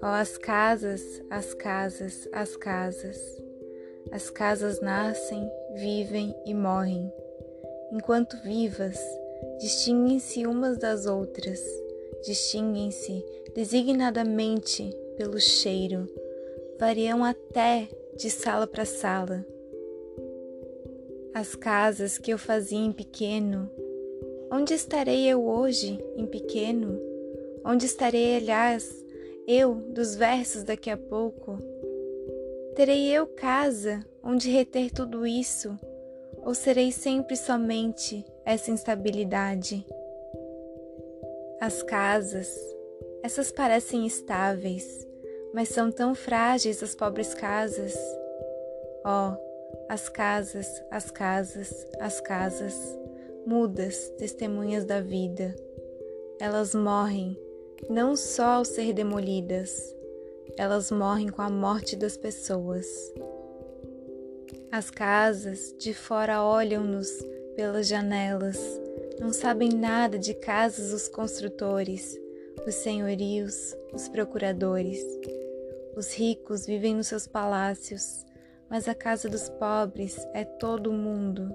Ó, oh, as casas, as casas, as casas. As casas nascem, vivem e morrem. Enquanto vivas, distinguem-se umas das outras, distinguem-se designadamente pelo cheiro, variam até de sala para sala. As casas que eu fazia em pequeno, onde estarei eu hoje em pequeno? Onde estarei, aliás, eu dos versos daqui a pouco? Terei eu casa onde reter tudo isso? Ou serei sempre somente essa instabilidade? As casas, essas parecem estáveis, mas são tão frágeis as pobres casas. Oh, as casas, as casas, as casas, mudas, testemunhas da vida. Elas morrem não só ao ser demolidas, elas morrem com a morte das pessoas. As casas de fora olham-nos pelas janelas, não sabem nada de casas os construtores, os senhorios, os procuradores. Os ricos vivem nos seus palácios, mas a casa dos pobres é todo o mundo.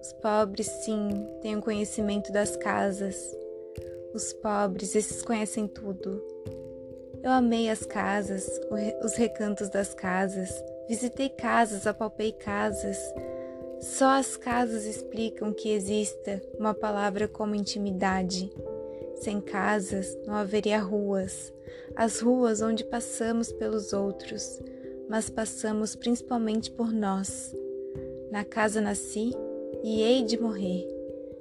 Os pobres, sim, têm o conhecimento das casas, os pobres, esses conhecem tudo. Eu amei as casas, os recantos das casas, visitei casas, apalpei casas. Só as casas explicam que exista uma palavra como intimidade. Sem casas não haveria ruas, as ruas onde passamos pelos outros, mas passamos principalmente por nós. Na casa nasci e hei de morrer.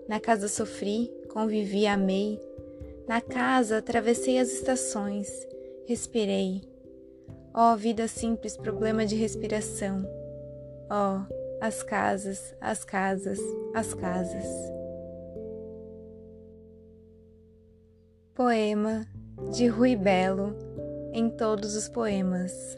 Na casa sofri, convivi, amei. Na casa atravessei as estações, respirei. Ó oh, vida simples, problema de respiração. Ó, oh, as casas, as casas, as casas. Poema de Rui Belo em todos os poemas.